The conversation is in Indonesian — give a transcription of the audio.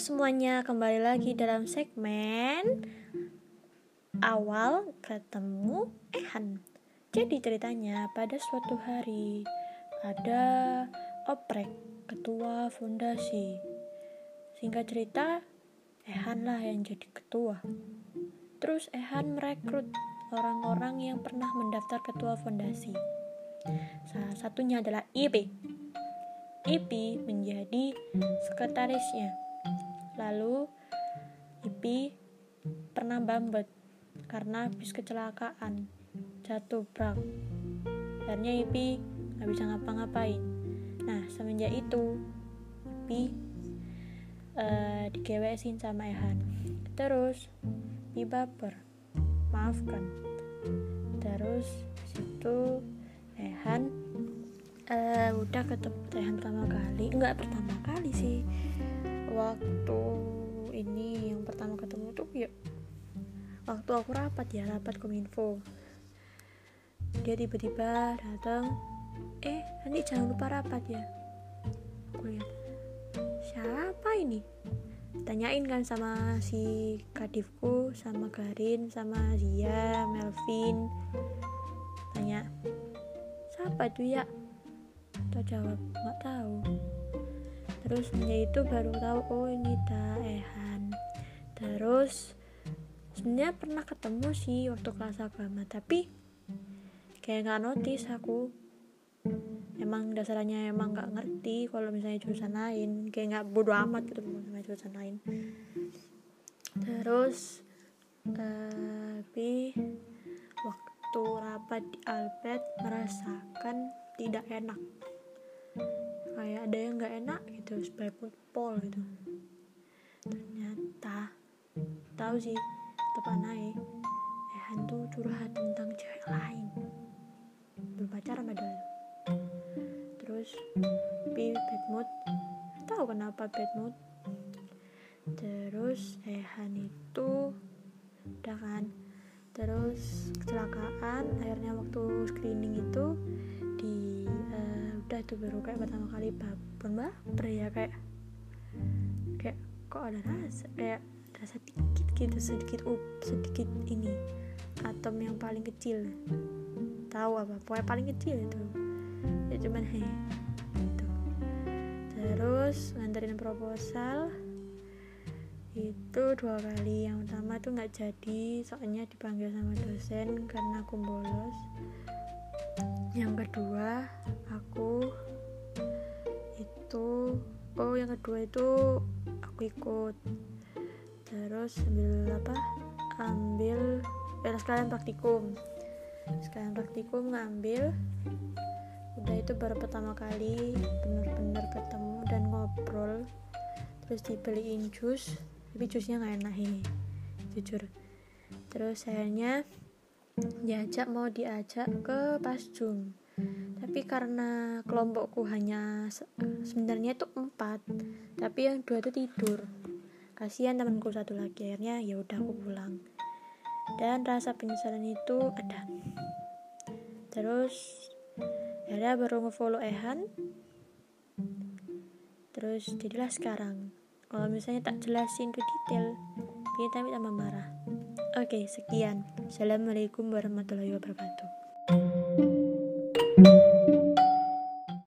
semuanya, kembali lagi dalam segmen awal ketemu Ehan. Jadi ceritanya pada suatu hari ada oprek ketua fondasi. Singkat cerita, Ehan lah yang jadi ketua. Terus Ehan merekrut orang-orang yang pernah mendaftar ketua fondasi. Salah satunya adalah Ip. Ip menjadi sekretarisnya. Lalu Ip pernah bambet karena habis kecelakaan jatuh brak. Akhirnya Ip nggak bisa ngapa-ngapain. Nah semenjak itu Ip uh, digewesin sama Ehan. Terus Ip baper, maafkan. Terus situ Ehan uh, udah ketemu Ehan pertama kali, enggak pertama kali sih. Waktu ini yang pertama ketemu tuh ya waktu aku rapat ya rapat kominfo. Dia tiba-tiba datang eh nanti jangan lupa rapat ya. Aku lihat siapa ini? Tanyain kan sama si kadifku sama Garin sama Zia Melvin. Tanya siapa tuh ya? Kita jawab nggak tahu terus dia itu baru tahu oh ini Ehan terus sebenarnya pernah ketemu sih waktu kelas agama tapi kayak nggak notice aku. Emang dasarnya emang nggak ngerti kalau misalnya jurusan lain kayak nggak bodoh amat gitu sama jurusan lain. Terus tapi waktu rapat di Alpet merasakan tidak enak ada yang nggak enak gitu sebagai pol gitu. Ternyata tahu sih tepan naik eh hantu curhat tentang cewek lain. Belum pacaran padahal terus pi bad mood. Tahu kenapa bad mood. Terus Ehan itu udah kan. Terus kecelakaan akhirnya waktu screening itu itu baru kayak pertama kali babon baper ya kayak kayak kok ada rasa kayak rasa dikit gitu sedikit up sedikit ini atom yang paling kecil. Tahu apa pokoknya paling kecil itu. Ya cuman he gitu. Terus nganterin proposal itu dua kali. Yang pertama tuh nggak jadi soalnya dipanggil sama dosen karena aku bolos yang kedua aku itu oh yang kedua itu aku ikut. Terus ambil apa? Ambil ya sekalian praktikum. Sekalian praktikum ngambil udah itu baru pertama kali bener-bener ketemu dan ngobrol. Terus dibeliin jus tapi jusnya nggak enak ini jujur. Terus akhirnya diajak mau diajak ke pasjum tapi karena kelompokku hanya sebenarnya itu empat tapi yang dua itu tidur. Kasihan temanku satu lagi akhirnya ya udah aku pulang. Dan rasa penyesalan itu ada. Terus akhirnya baru ngefollow Ehan. Terus jadilah sekarang. Kalau misalnya tak jelasin ke detail kita tambah marah oke sekian. Assalamualaikum warahmatullahi wabarakatuh